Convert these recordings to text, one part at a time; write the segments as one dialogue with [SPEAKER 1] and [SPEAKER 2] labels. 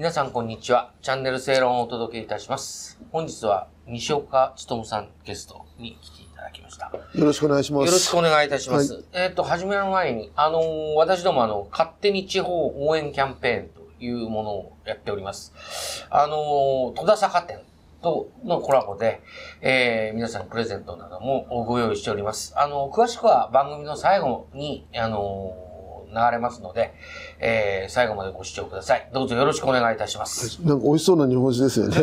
[SPEAKER 1] 皆さんこんにちは。チャンネル正論をお届けいたします。本日は西岡努さんゲストに来ていただきました。
[SPEAKER 2] よろしくお願いします。
[SPEAKER 1] よろしくお願いいたします。
[SPEAKER 2] は
[SPEAKER 1] えっ、と、始める前に、あのー私どもあの、勝手に地方応援キャンペーンというものをやっております。あのー戸田坂店とのコラボで、えー皆さんにプレゼントなどもご用意しております。あのー詳しくは番組の最後に、あのー流れますので、えー最後までご視聴ください。どうぞよろしくお願いいたします。
[SPEAKER 2] なんか美味しそうな日本酒ですよ ね。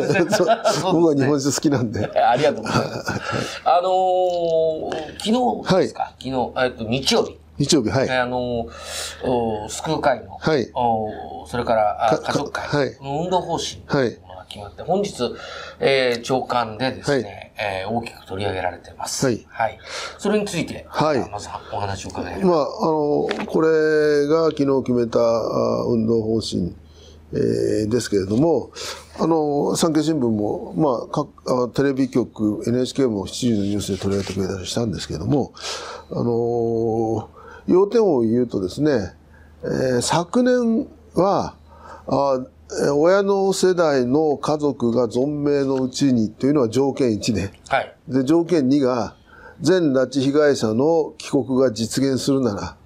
[SPEAKER 2] 僕は日本酒好きなんで。
[SPEAKER 1] ありがとうございます。あのー昨日ですか、昨日、えっと、日曜日。
[SPEAKER 2] 日曜日、はい。
[SPEAKER 1] あの救う会の、
[SPEAKER 2] はい
[SPEAKER 1] おそれから家族会
[SPEAKER 2] はい
[SPEAKER 1] の運動方針
[SPEAKER 2] はい
[SPEAKER 1] が決まって、本日、えー、長官でですね、えー大きく取り上げられてます。
[SPEAKER 2] はい
[SPEAKER 1] それについて、
[SPEAKER 2] はい
[SPEAKER 1] まずはお話を伺います。
[SPEAKER 2] まあ、あの、これが昨日決めたあ運動方針、えーですけれども、あの、産経新聞も、まあ、各あテレビ局、NHK も7時のニュースで取り上げてくれたりしたんですけれども、あの、要点を言うとですね、えー昨年は、あえー親の世代の家族が存命のうちにというのは条件1で、
[SPEAKER 1] はい。
[SPEAKER 2] で条件2が全拉致被害者の帰国が実現するな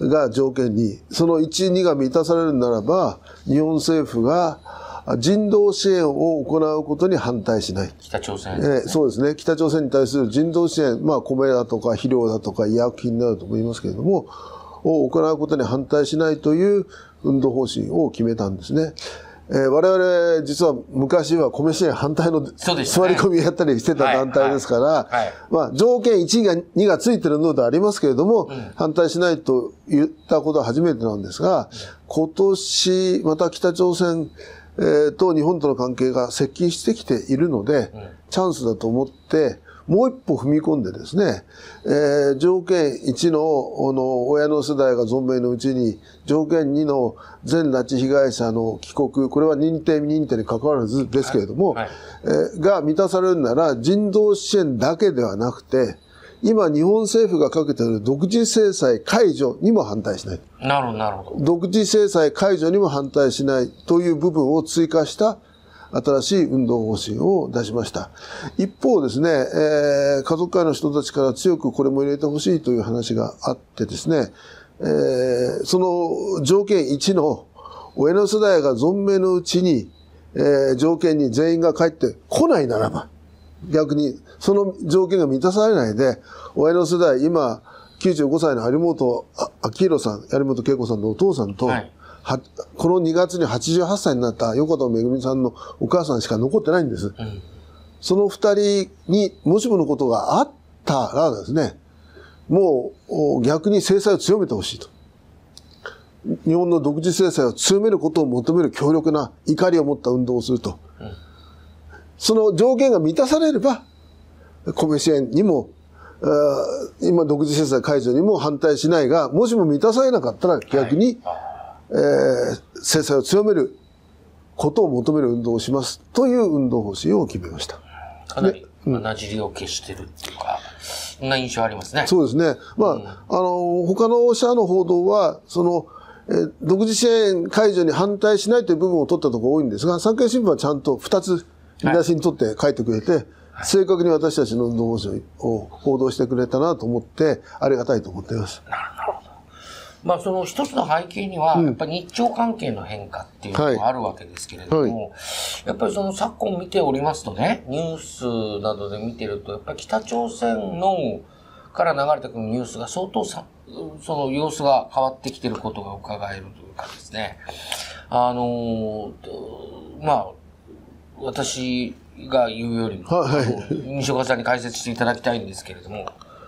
[SPEAKER 2] ら、が条件2その1、2が満たされるならば日本政府があ人道支援を行うことに反対しない。
[SPEAKER 1] 北朝鮮。
[SPEAKER 2] えーそうですね。北朝鮮に対する人道支援、まあ、米だとか肥料だとか医薬品などとも言いますけれどもを行うことに反対しないという運動方針を決めたんですね。えー我々実は昔は米支援反対の座り込みやったりしてた団体ですから、
[SPEAKER 1] はい。はい。
[SPEAKER 2] まあ、条件1が2がついてるのでありますけれども、反対しないと言ったことは初めてなんですが、今年また北朝鮮、えーと日本との関係が接近してきているので、チャンスだと思ってもう一歩踏み込んでですね、えー条件1のあの親の世代が存命のうちに条件2の全拉致被害者の帰国これは認定未認定に関わらずですけれども、
[SPEAKER 1] はい
[SPEAKER 2] えーが満たされるなら人道支援だけではなくて今日本政府がかけている独自制裁解除にも反対しない
[SPEAKER 1] なるほど、なるほど。
[SPEAKER 2] 独自制裁解除にも反対しないという部分を追加した新しい運動方針を出しました。一方ですね、えー家族会の人たちから強くこれも入れてほしいという話があってですね、えーその条件1の親の世代が存命のうちに、えー条件に全員が帰ってこないならば、逆にその条件が満たされないで、親の世代、今、95歳の有本あ明弘さん、有本恵子さんのお父さんと、
[SPEAKER 1] はい
[SPEAKER 2] この2月に88歳になった横田めぐみさんのお母さんしか残ってないんです。
[SPEAKER 1] ん
[SPEAKER 2] その2人にもしものことがあったらですね、もうお逆に制裁を強めてほしいと。日本の独自制裁を強めることを求める強力な怒りを持った運動をすると。その条件が満たされれば、米支援にも、今独自制裁解除にも反対しないが、もしも満たされなかったら逆に、えー制裁を強めることを求める運動をしますという運動方針を決めました。
[SPEAKER 1] かなり、まあ、なじりを消してるっていうか、そんな印象ありますね。
[SPEAKER 2] そうですね。まあ、あの、他の社の報道は、その、えー独自支援解除に反対しないという部分を取ったところ多いんですが、産経新聞はちゃんと2つ見出しに取って書いてくれて、正確に私たちの運動方針を報道してくれたなと思って、ありがたいと思っています。
[SPEAKER 1] まあその一つの背景には、やっぱり日朝関係の変化っていうのもあるわけですけれども、やっぱりその昨今見ておりますとね、ニュースなどで見てると、やっぱり北朝鮮のから流れてくるニュースが相当さ、その様子が変わってきてることが伺えるというかですね、あのまあ、私が言うよりも、
[SPEAKER 2] はい
[SPEAKER 1] 西岡さんに解説していただきたいんですけれども、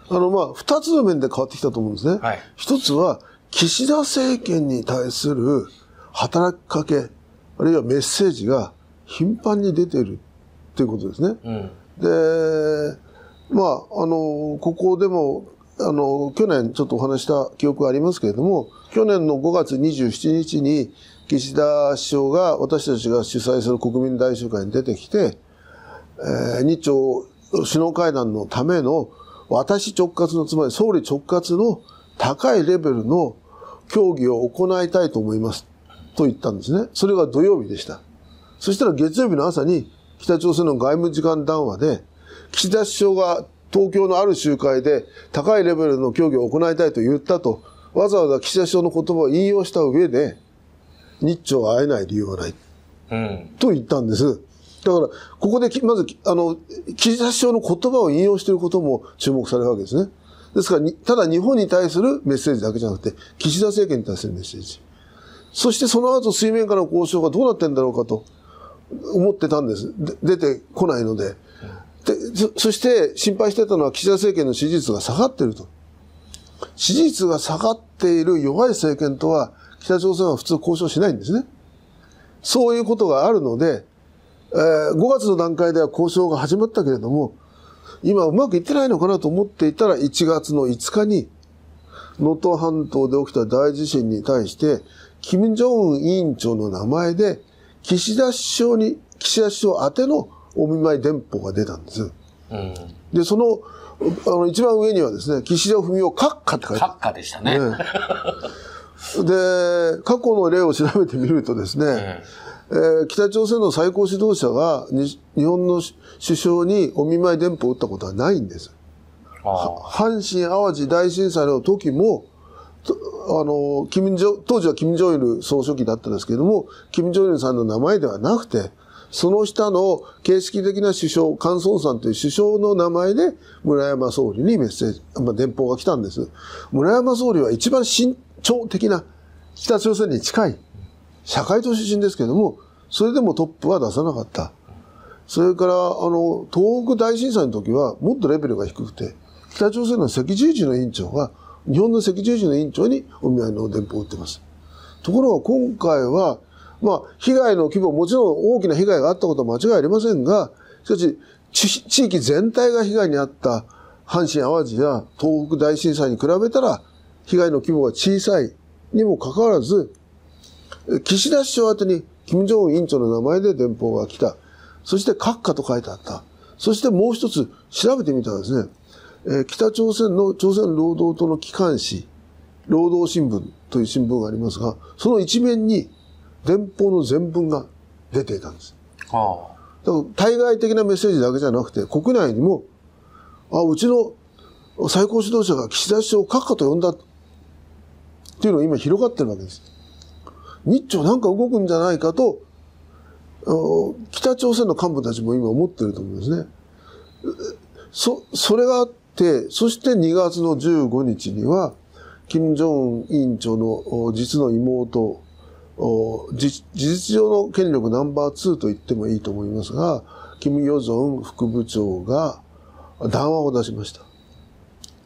[SPEAKER 2] あの、まあ、二つの面で変わってきたと思うんですね。
[SPEAKER 1] はい。
[SPEAKER 2] 一つは、岸田政権に対する働きかけ、あるいはメッセージが頻繁に出ているということですね。
[SPEAKER 1] うん。
[SPEAKER 2] で、まあ、あの、ここでも、あの、去年ちょっとお話した記憶がありますけれども、去年の5月27日に、岸田首相が私たちが主催する国民大集会に出てきて、えー日朝首脳会談のための私直轄の、つまり総理直轄の高いレベルの協議を行いたいと思いますと言ったんですね。それが土曜日でした。そしたら月曜日の朝に北朝鮮の外務次官談話で、岸田首相が東京のある集会で高いレベルの協議を行いたいと言ったと、わざわざ岸田首相の言葉を引用した上で、日朝は会えない理由はない。うん、と言ったんです。だから、ここでまず、あの、岸田首相の言葉を引用していることも注目されるわけですね。ですから、ただ日本に対するメッセージだけじゃなくて、岸田政権に対するメッセージ。そしてその後水面下の交渉がどうなってんだろうかと思ってたんです。出てこないので。でそそして心配してたのは岸田政権の支持率が下がっていると。支持率が下がっている弱い政権とは北朝鮮は普通交渉しないんですね。そういうことがあるので、えー、5月の段階では交渉が始まったけれども、今うまくいってないのかなと思っていたら1月の5日に能登半島で起きた大地震に対して、金正恩委員長の名前で、岸田首相に、岸田首相宛てのお見舞い電報が出たんです。うん、で、その、あの、一番上にはですね、岸田文雄閣下って書いてある。
[SPEAKER 1] 閣下でしたね。ね
[SPEAKER 2] で、過去の例を調べてみるとですね、えー、北朝鮮の最高指導者が日本の首相にお見舞い電報を打ったことはないんです。阪神・淡路大震災の時も、あの、金正、当時は金正日総書記だったんですけれども、金正日さんの名前ではなくて、その下の形式的な首相、菅孫さんという首相の名前で村山総理にメッセージ、まあ、電報が来たんです。村山総理は一番慎重的な北朝鮮に近い社会党出身ですけれども、それでもトップは出さなかった。それから、あの、東北大震災の時はもっとレベルが低くて、北朝鮮の赤十字の委員長が日本の赤十字の委員長にお見舞いの電報を打ってます。ところが今回は、まあ、被害の規模、もちろん大きな被害があったことは間違いありませんが、しかし、地域全体が被害に遭った阪神淡路や東北大震災に比べたら、被害の規模が小さいにもかかわらず、岸田首相宛に金正恩委員長の名前で電報が来た。そして閣下と書いてあった。そしてもう一つ調べてみたらですね、えー、北朝鮮の朝鮮労働党の機関紙、労働新聞という新聞がありますが、その一面に電報の全文が出ていたんです。はあ、だから対外的なメッセージだけじゃなくて、国内にも、あ、うちの最高指導者が岸田首相を閣下と呼んだっていうのが今広がってるわけです。日朝なんか動くんじゃないかと、北朝鮮の幹部たちも今思ってると思うんですね。そ、それがあって、そして2月の15日には、金正恩委員長の実の妹、事実上の権力ナンバー2と言ってもいいと思いますが、金与正副部長が談話を出しました。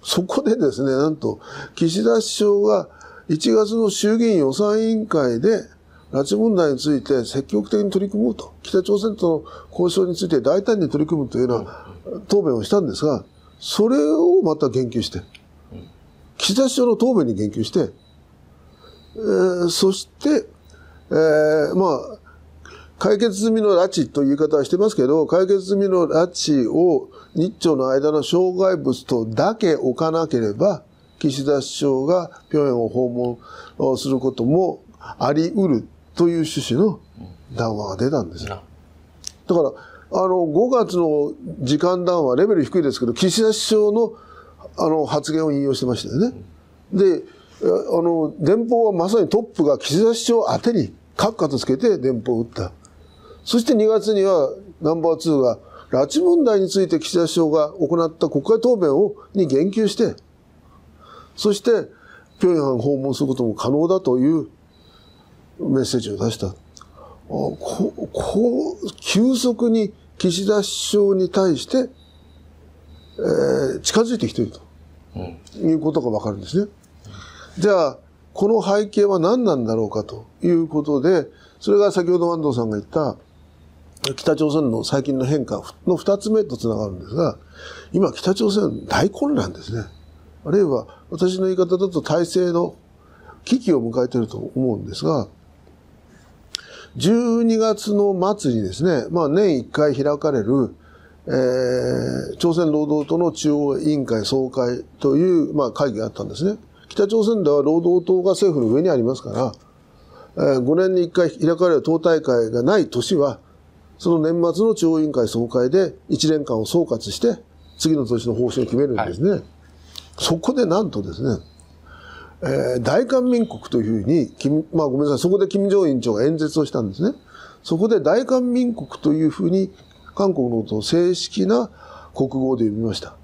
[SPEAKER 2] そこでですね、なんと、岸田首相が1月の衆議院予算委員会で、拉致問題について積極的に取り組もうと、北朝鮮との交渉について大胆に取り組むというような答弁をしたんですが、それをまた言及して、岸田首相の答弁に言及して、えー、そして、えー、まあ、解決済みの拉致という言い方はしてますけど、解決済みの拉致を日朝の間の障害物とだけ置かなければ、岸田首相が平壌を訪問することもあり得るという趣旨の談話が出たんですよ。だから、あの、5月の時間談話、レベル低いですけど、岸田首相のあの発言を引用してましたよね。で、あの、電報はまさにトップが岸田首相宛てに閣下とつけて電報を打った。そして2月にはナンバー2が拉致問題について岸田首相が行った国会答弁をに言及して、そして、平壌訪問することも可能だというメッセージを出した。ここう、急速に岸田首相に対して、えー、近づいてきていると、うん、いうことがわかるんですね。じゃあ、この背景は何なんだろうかということで、それが先ほど安藤さんが言った、北朝鮮の最近の変化の二つ目とつながるんですが、今北朝鮮大混乱ですね。あるいは私の言い方だと体制の危機を迎えていると思うんですが、12月の末にですね、まあ年1回開かれる、えー、朝鮮労働党の中央委員会総会という、まあ、会議があったんですね。北朝鮮では労働党が政府の上にありますから、えー、5年に1回開かれる党大会がない年は、その年末の中央委員会総会で1年間を総括して、次の年の方針を決めるんですね。はい、そこでなんとですね、えー、大韓民国というふうに、まあごめんなさい、そこで金正恩委員長が演説をしたんですね。そこで大韓民国というふうに、韓国のことを正式な国語で呼びました。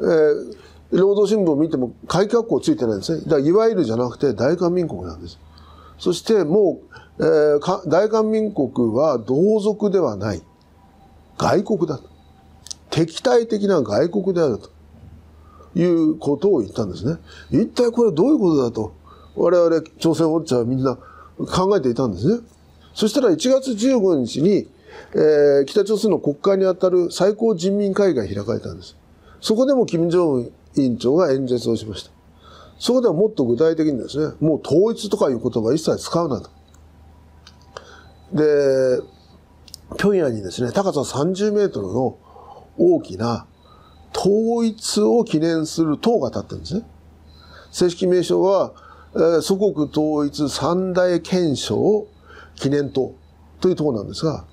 [SPEAKER 2] えー、労働新聞を見ても改革校ついてないんですね。だいわゆるじゃなくて大韓民国なんです。そしてもう、えー、大韓民国は同族ではない。外国だと。敵対的な外国であるということを言ったんですね。一体これどういうことだと我々朝鮮ウォッチャーはみんな考えていたんですね。そしたら1月15日に、えー、北朝鮮の国会にあたる最高人民会議が開かれたんです。そこでも金正恩委員長が演説をしました。そこではもっと具体的にですね、もう統一とかいう言葉一切使うなと。で、平壌にですね、高さ30メートルの大きな統一を記念する塔が建ってるんですね。正式名称は、祖国統一三大憲章記念塔という塔なんですが、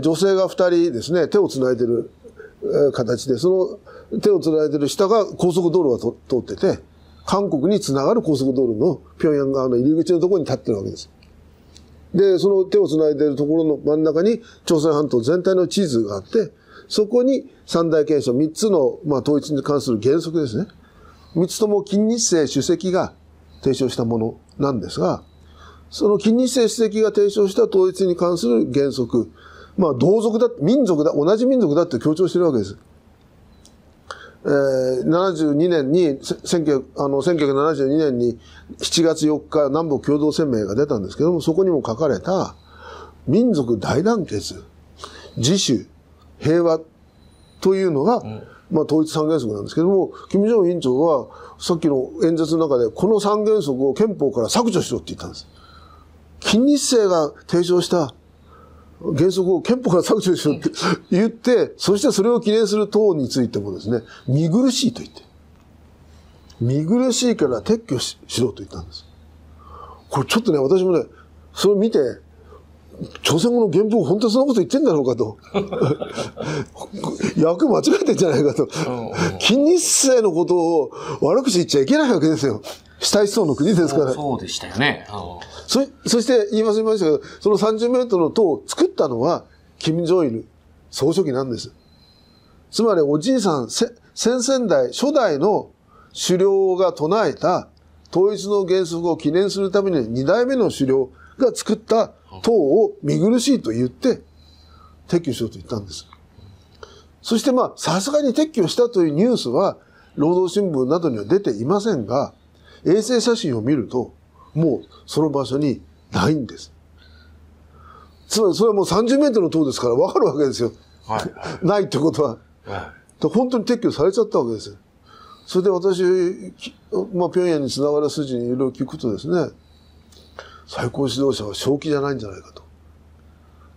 [SPEAKER 2] 女性が二人ですね、手をつないでる、形で、その手をつないでる下が高速道路が通ってて、韓国につながる高速道路の平壌側の入り口のところに立ってるわけです。で、その手をつないでるところの真ん中に朝鮮半島全体の地図があって、そこに三大憲章、三つの、まあ、統一に関する原則ですね。三つとも金日成主席が提唱したものなんですが、その金日成主席が提唱した統一に関する原則、まあ、同族だ、民族だ、同じ民族だって強調してるわけです。えー、72年に、あの1972年に7月4日南北共同声明が出たんですけども、そこにも書かれた民族大団結、自主、平和というのが、うん、まあ、統一三原則なんですけども、金正恩委員長は、さっきの演説の中で、この三原則を憲法から削除しろって言ったんです。金日成が提唱した原則を憲法から削除しろって言って、そしてそれを記念する党についてもですね、見苦しいと言って。見苦しいから撤去しろと言ったんです。これちょっとね、私もね、それを見て、朝鮮語の原文本当にそんなこと言ってんだろうかと。役間違えてんじゃないかと。金日成のことを悪口言っちゃいけないわけですよ。死体思想の国ですから。
[SPEAKER 1] そうでしたよね。
[SPEAKER 2] そそして言いませんましたけど、その30メートルの塔を作ったのは、金正日総書記なんです。つまりおじいさん、先々代、初代の狩猟が唱えた統一の原則を記念するために二代目の狩猟が作った党を見苦しいと言って撤去しようと言ったんです。そしてまあ、さすがに撤去したというニュースは、労働新聞などには出ていませんが、衛星写真を見ると、もうその場所にないんです。つまりそれはもう30メートルの塔ですから分かるわけですよ。はい、ないってことは。はい、本当に撤去されちゃったわけですよ。それで私、まあ、平壌につながる筋にいろいろ聞くとですね、最高指導者は正気じゃないんじゃないかと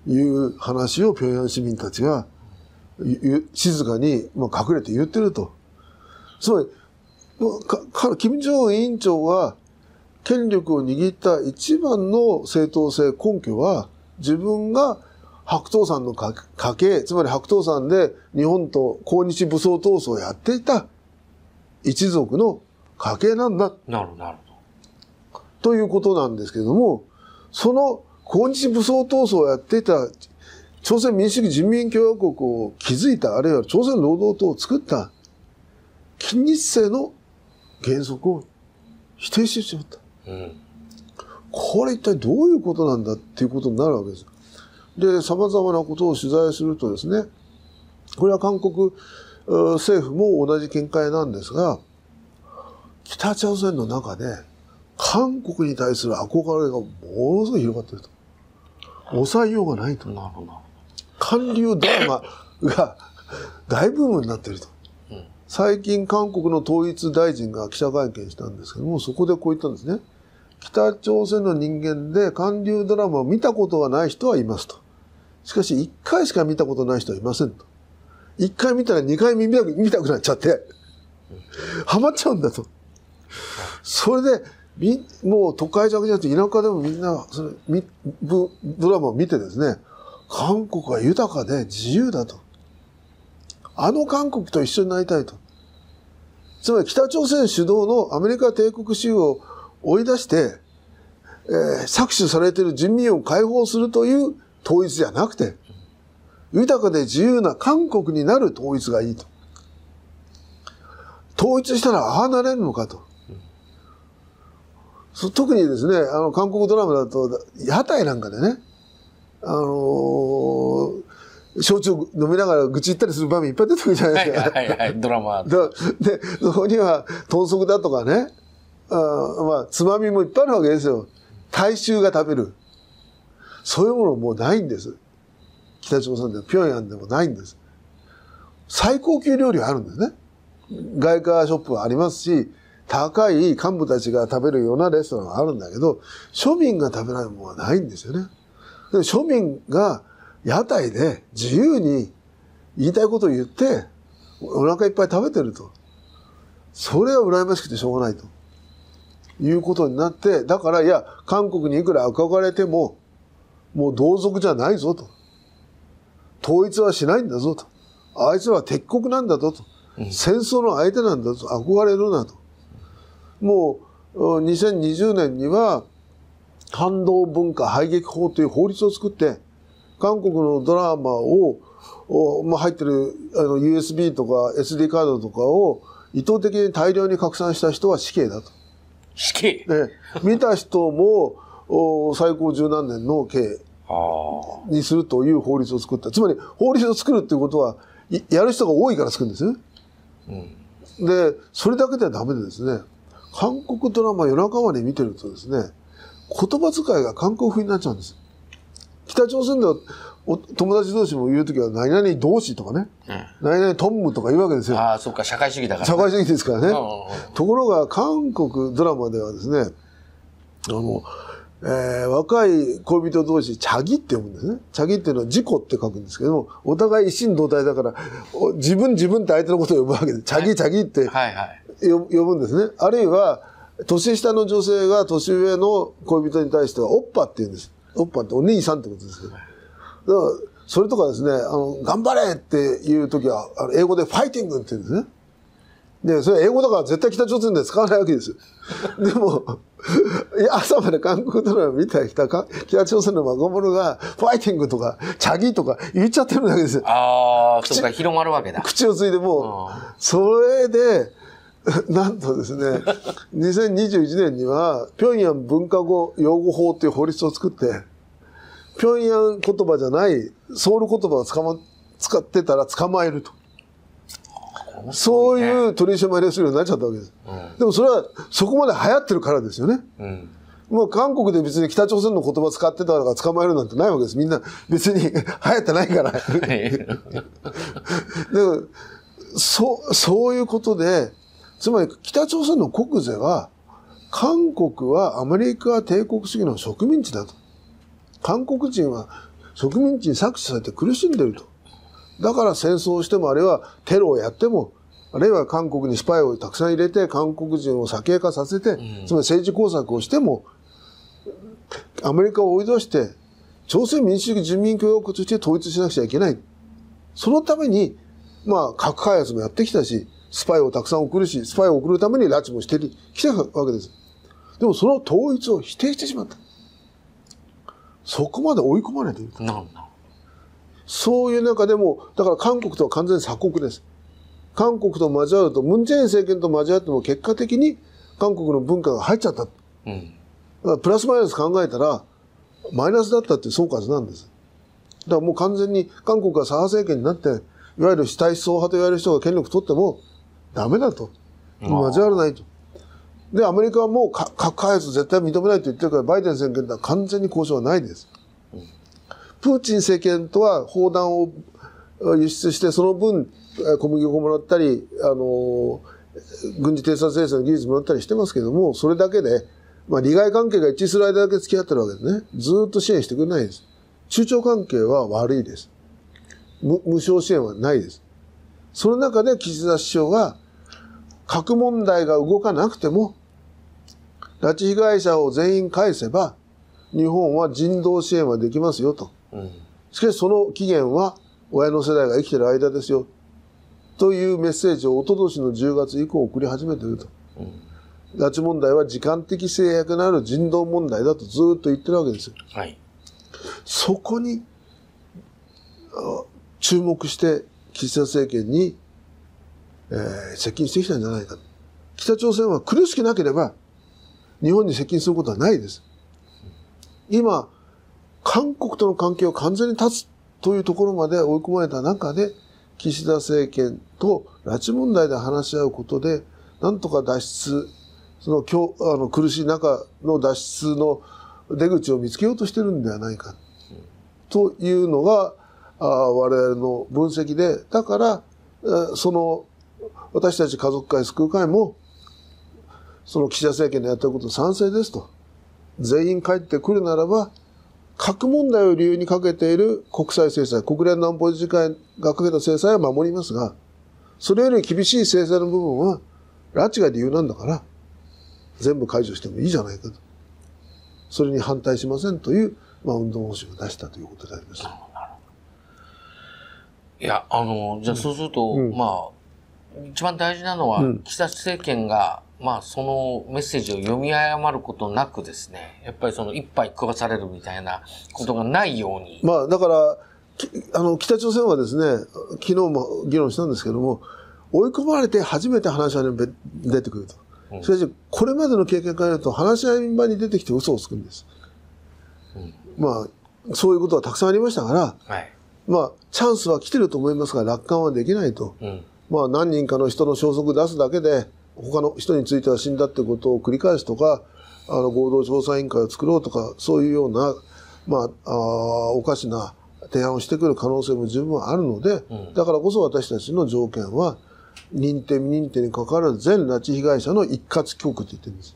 [SPEAKER 2] いう話を平壌市民たちが静かに、まあ、隠れて言ってると。つまり、金正恩委員長が権力を握った一番の正当性根拠は自分が白頭山の家系、つまり白頭山で日本と抗日武装闘争をやっていた一族の家系なんだ。
[SPEAKER 1] なるほど、なるほど。
[SPEAKER 2] ということなんですけれども、その抗日武装闘争をやっていた朝鮮民主主義人民共和国を築いた、あるいは朝鮮労働党を作った金日成の原則を否定してしまった。うん、これ一体どういうことなんだっていうことになるわけです。で、様々なことを取材するとですね、これは韓国政府も同じ見解なんですが、北朝鮮の中で韓国に対する憧れがものすごい広がってると。抑えようがないと。なるほど。韓流ドラマが 大ブームになってると。最近韓国の統一大臣が記者会見したんですけども、そこでこう言ったんですね。北朝鮮の人間で韓流ドラマを見たことがない人はいますと。しかし、一回しか見たことない人はいませんと。一回見たら二回見たくなっちゃって、ハマっちゃうんだと。それで、みもう都会じゃなくて田舎でもみんなそれみドラマを見てですね韓国は豊かで自由だとあの韓国と一緒になりたいとつまり北朝鮮主導のアメリカ帝国主義を追い出して、えー、搾取されている人民を解放するという統一じゃなくて豊かで自由な韓国になる統一がいいと。統一したらああなれるのかと。特にですね、あの、韓国ドラマだと、屋台なんかでね、あのー、焼酎飲みながら愚痴言ったりする場面いっぱい出てくるじゃないですか。
[SPEAKER 1] はいはいはい、ドラマ。
[SPEAKER 2] で、そこには、豚足だとかね、あまあ、つまみもいっぱいあるわけですよ。大衆が食べる。そういうものもうないんです。北朝鮮でも、平壌でもないんです。最高級料理はあるんですね。外貨ショップはありますし、高い幹部たちが食べるようなレストランがあるんだけど、庶民が食べないものはないんですよね。で庶民が屋台で自由に言いたいことを言って、お腹いっぱい食べてると。それは羨ましくてしょうがないと。いうことになって、だから、いや、韓国にいくら憧れても、もう同族じゃないぞと。統一はしないんだぞと。あいつは敵国なんだぞと。戦争の相手なんだと。憧れるなと。もう2020年には反動文化排撃法という法律を作って韓国のドラマをまあ、入ってるあの USB とか SD カードとかを意図的に大量に拡散した人は死刑だと。
[SPEAKER 1] 死刑？
[SPEAKER 2] ね、見た人も最高十何年の刑にするという法律を作った。つまり法律を作るっていうことはやる人が多いから作るんですね。うん、でそれだけではダメでですね韓国ドラマ夜中まで見てるとですね、言葉遣いが韓国風になっちゃうんです。北朝鮮では友達同士も言うときは何々同士とかね、うん、何々トンムとか言うわけですよ。
[SPEAKER 1] ああ、そっか、社会主義だから、
[SPEAKER 2] 社会主義ですからね。ところが、韓国ドラマではですね、あの、えー、若い恋人同士、チャギって読むんですね。チャギっていうのは事故って書くんですけども、お互い一心同体だから、自分自分って相手のことを呼ぶわけで、チャギチャギって呼ぶんですね。あるいは、年下の女性が年上の恋人に対しては、おっぱって言うんです。おっぱってお兄さんってことですけど。だから、それとかですね、あの、頑張れっていう時は、あの英語でファイティングって言うんですね。で、それ英語だから絶対北朝鮮で使わないわけです。でも、朝まで韓国ドラマ見た人か、北朝鮮の若者が、ファイティングとか、チャギとか言っちゃってるわけですよ。
[SPEAKER 1] ああ、そうか、広まるわけだ。
[SPEAKER 2] 口をついてもう、それで、なんとですね、2021年には、平壌文化語用語法という法律を作って、平壌言葉じゃない、ソウル言葉を使,、ま、使ってたら捕まえると。そういう取り締まりをするようになっちゃったわけです。うん、でもそれはそこまで流行ってるからですよね。うんもう韓国で別に北朝鮮の言葉使ってたから捕まえるなんてないわけです。みんな別に 流行ってないから。でもそう、そういうことで、つまり北朝鮮の国税は、韓国はアメリカ帝国主義の植民地だと。韓国人は植民地に搾取されて苦しんでると。だから戦争をしても、あるいはテロをやっても、あるいは韓国にスパイをたくさん入れて、韓国人を左傾化させて、つまり政治工作をしても、アメリカを追い出して、朝鮮民主主義人民共和国として統一しなくちゃいけない。そのために、まあ、核開発もやってきたし、スパイをたくさん送るし、スパイを送るために拉致もしてきたわけです。でもその統一を否定してしまった。そこまで追い込まれている。なんだ。そういう中でも、だから韓国とは完全に鎖国です。韓国と交わると、ムン・ジェイン政権と交わっても結果的に韓国の文化が入っちゃった。うん、だからプラスマイナス考えたら、マイナスだったっていう総括なんです。だからもう完全に韓国が左派政権になって、いわゆる主体思想派と言われる人が権力取ってもダメだと。交わらないと。で、アメリカはもう核開発絶対認めないと言ってるから、バイデン政権とは完全に交渉はないです。プーチン政権とは砲弾を輸出して、その分、小麦粉もらったり、あの、軍事偵察衛星の技術もらったりしてますけども、それだけで、まあ、利害関係が一致する間だけ付き合ってるわけですね。ずっと支援してくれないです。中朝関係は悪いです。無無償支援はないです。その中で岸田首相が、核問題が動かなくても、拉致被害者を全員返せば、日本は人道支援はできますよと。うん、しかしその期限は親の世代が生きてる間ですよ。というメッセージを一昨年の10月以降送り始めていると。うん、拉致問題は時間的制約のある人道問題だとずっと言ってるわけですよ。はい、そこに注目して岸田政権に、えー、接近してきたんじゃないか。北朝鮮は苦しくなければ日本に接近することはないです。今、韓国との関係を完全に断つというところまで追い込まれた中で、岸田政権と拉致問題で話し合うことで、なんとか脱出、その今日あの苦しい中の脱出の出口を見つけようとしてるんではないか、というのがあ我々の分析で、だから、その私たち家族会救う会も、その岸田政権のやってること賛成ですと。全員帰ってくるならば、核問題を理由にかけている国際制裁、国連の安保理事会がかけた制裁は守りますが、それより厳しい制裁の部分は、拉致が理由なんだから、全部解除してもいいじゃないかと。それに反対しませんという、まあ、運動方針を出したということであります。
[SPEAKER 1] いや、あの、じゃあそうすると、うん、まあ、一番大事なのは、うん、岸田政権がまあ、そのメッセージを読み誤ることなくですね、やっぱりその一杯食わされるみたいなことがないように。
[SPEAKER 2] まあ、だから、あの、北朝鮮はですね、昨日も議論したんですけども、追い込まれて初めて話し合いに出てくると。しかし、これまでの経験から言うと、話し合い場に出てきて嘘をつくんです。うん、まあ、そういうことはたくさんありましたから、はい、まあ、チャンスは来てると思いますが、楽観はできないと。うん、まあ、何人かの人の消息出すだけで、他の人については死んだってことを繰り返すとか、あの合同調査委員会を作ろうとか、そういうような、まあ、あおかしな提案をしてくる可能性も十分あるので、うん、だからこそ私たちの条件は、認定未認定に関わらず全拉致被害者の一括教育って言ってるんです。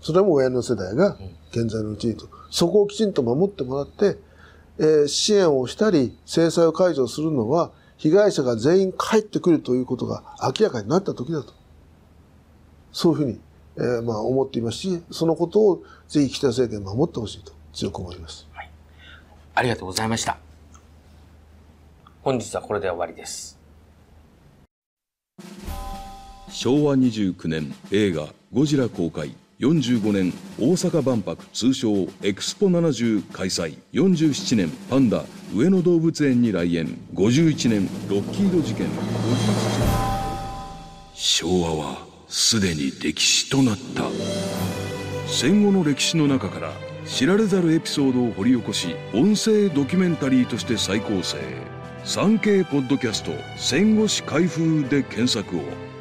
[SPEAKER 2] それも親の世代が現在のうちにと。そこをきちんと守ってもらって、えー、支援をしたり、制裁を解除するのは、被害者が全員帰ってくるということが明らかになった時だと。そういうふうに、えー、まあ思っていますし、そのことをぜひ北政権守ってほしいと強く思います、はい。
[SPEAKER 1] ありがとうございました。本日はこれで終わりです。
[SPEAKER 3] 昭和29年映画ゴジラ公開45年大阪万博通称エクスポ70開催。47年パンダ上野動物園に来園。51年ロッキード事件。昭和はすでに歴史となった。戦後の歴史の中から知られざるエピソードを掘り起こし音声ドキュメンタリーとして再構成。3K ポッドキャスト戦後史開封で検索を。